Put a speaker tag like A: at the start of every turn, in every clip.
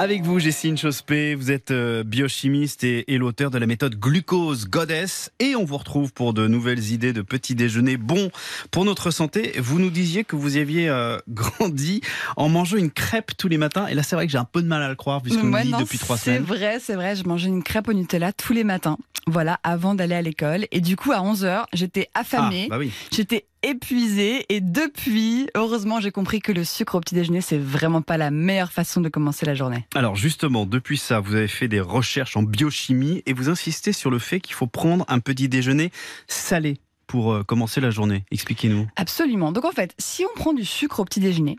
A: Avec vous, Jessine Chospé, vous êtes euh, biochimiste et, et l'auteur de la méthode Glucose Goddess. Et on vous retrouve pour de nouvelles idées de petits déjeuners bons pour notre santé. Vous nous disiez que vous aviez euh, grandi en mangeant une crêpe tous les matins. Et là, c'est vrai que j'ai un peu de mal à le croire puisque vous
B: Ouais,
A: me
B: non,
A: depuis trois
B: C'est
A: semaines.
B: vrai, c'est vrai. Je mangeais une crêpe au Nutella tous les matins. Voilà, avant d'aller à l'école. Et du coup, à 11h, j'étais
A: Ah,
B: affamée,
A: bah oui.
B: j'étais épuisée. Et depuis, heureusement, j'ai compris que le sucre au petit déjeuner, c'est vraiment pas la meilleure façon de commencer la journée.
A: Alors justement, depuis ça, vous avez fait des recherches en biochimie et vous insistez sur le fait qu'il faut prendre un petit déjeuner salé pour euh, commencer la journée. Expliquez-nous.
B: Absolument. Donc en fait, si on prend du sucre au petit déjeuner,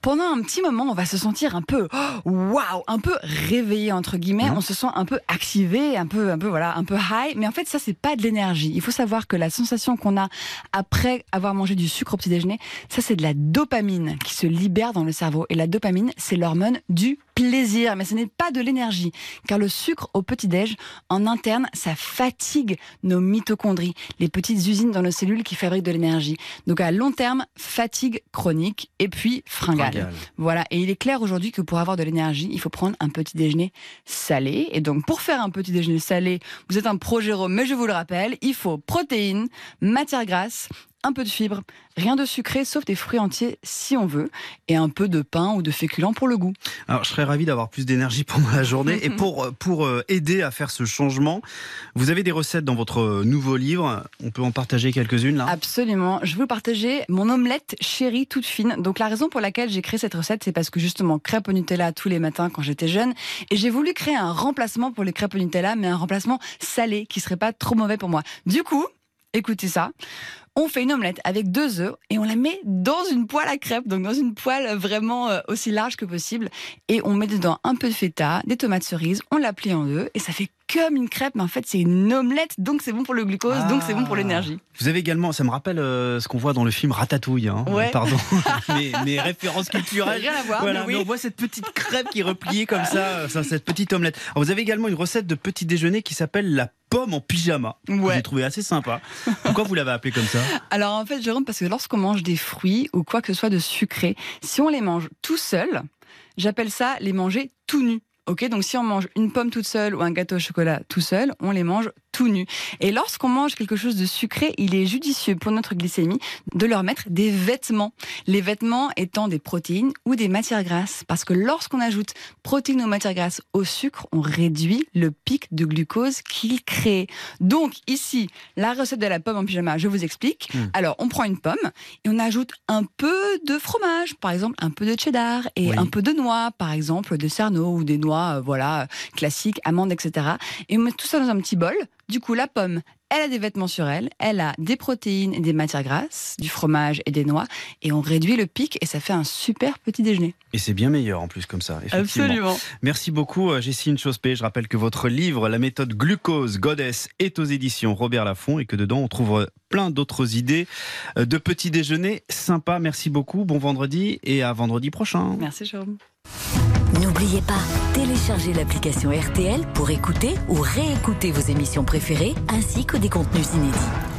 B: pendant un petit moment, on va se sentir un peu oh, waouh, un peu réveillé entre guillemets.
A: Mhm.
B: On se sent un peu activé, un peu, un peu voilà, un peu high. Mais en fait, ça c'est pas de l'énergie. Il faut savoir que la sensation qu'on a après avoir mangé du sucre au petit déjeuner, ça c'est de la dopamine qui se libère dans le cerveau. Et la dopamine, c'est l'hormone du plaisir, mais ce n'est pas de l'énergie, car le sucre au petit déj, en interne, ça fatigue nos mitochondries, les petites usines dans nos cellules qui fabriquent de l'énergie. Donc à long terme, fatigue chronique et puis fringale.
A: Fringale.
B: Voilà, et il est clair aujourd'hui que pour avoir de l'énergie, il faut prendre un petit déjeuner salé. Et donc pour faire un petit déjeuner salé, vous êtes un pro Jérôme, mais je vous le rappelle, il faut protéines, matière grasse, un peu de fibres, rien de sucré sauf des fruits entiers si on veut, et un peu de pain ou de féculents pour le goût.
A: Alors, je serais ravi d'avoir plus d'énergie pendant la journée. Et pour, pour euh, aider à faire ce changement, vous avez des recettes dans votre euh, nouveau livre. On peut en partager quelques-unes là
B: Absolument. Je vais vous partager mon omelette chérie toute fine. Donc la raison pour laquelle j'ai créé cette recette, c'est parce que justement crêpes au Nutella tous les matins quand j'étais jeune, et j'ai voulu créer un remplacement pour les crêpes au Nutella, mais un remplacement salé qui serait pas trop mauvais pour moi. Du coup, écoutez ça. On fait une omelette avec deux œufs et on la met dans une poêle à crêpes, donc dans une poêle vraiment euh, aussi large que possible. Et on met dedans un peu de feta, des tomates cerises, on la plie en deux et ça fait comme une crêpe, mais en fait c'est une omelette, donc c'est bon pour le glucose, donc c'est bon pour
A: Ah.
B: l'énergie.
A: Vous avez également, ça me rappelle euh, ce qu'on voit dans le film Ratatouille. hein.
B: Ouais.
A: Pardon, mes, mes références culturelles.
B: Rien à voir,
A: Voilà,
B: mais oui.
A: mais on voit cette petite crêpe qui est repliée comme ça, euh, cette petite omelette. Alors, vous avez également une recette de petit déjeuner qui s'appelle la pomme en pyjama.
B: Ouais.
A: J'ai trouvé assez sympa. Pourquoi vous l'avez appelée comme ça?
B: Alors en fait, Jérôme, parce que lorsqu'on mange des fruits ou quoi que ce soit de sucré, si on les mange tout seul, j'appelle ça les manger tout nus. Ok, donc si on mange une pomme toute seule ou un gâteau au chocolat tout seul, on les mange tout nus. Et lorsqu'on mange quelque chose de sucré, il est judicieux pour notre glycémie de leur mettre des vêtements. Les vêtements étant des protéines ou des matières grasses. Parce que lorsqu'on ajoute protéines ou matières grasses au sucre, on réduit le pic de glucose qu'il crée. Donc ici, la recette de la pomme en pyjama, je vous explique.
A: Hmm.
B: Alors on prend une pomme et on ajoute un peu de fromage, par exemple un peu de cheddar et
A: Oui.
B: un peu de noix, par exemple des cerneaux ou des noix, euh, voilà, classiques, amandes, etc. Et on met tout ça dans un petit bol. Du coup, la pomme, elle a des vêtements sur elle, elle a des protéines et des matières grasses, du fromage et des noix, et on réduit le pic et ça fait un super petit déjeuner.
A: Et c'est bien meilleur en plus comme ça. Effectivement. Merci beaucoup, euh, Jessine Chospé. Je rappelle que votre livre, La méthode glucose Goddess, est aux éditions Robert Laffont et que dedans, on trouve euh, plein d'autres idées euh, de petits déjeuners sympas. Merci beaucoup. Bon vendredi et à vendredi prochain.
B: Merci Jérôme.
C: N'oubliez pas, téléchargez l'application RTL pour écouter ou réécouter vos émissions préférées ainsi que des contenus inédits.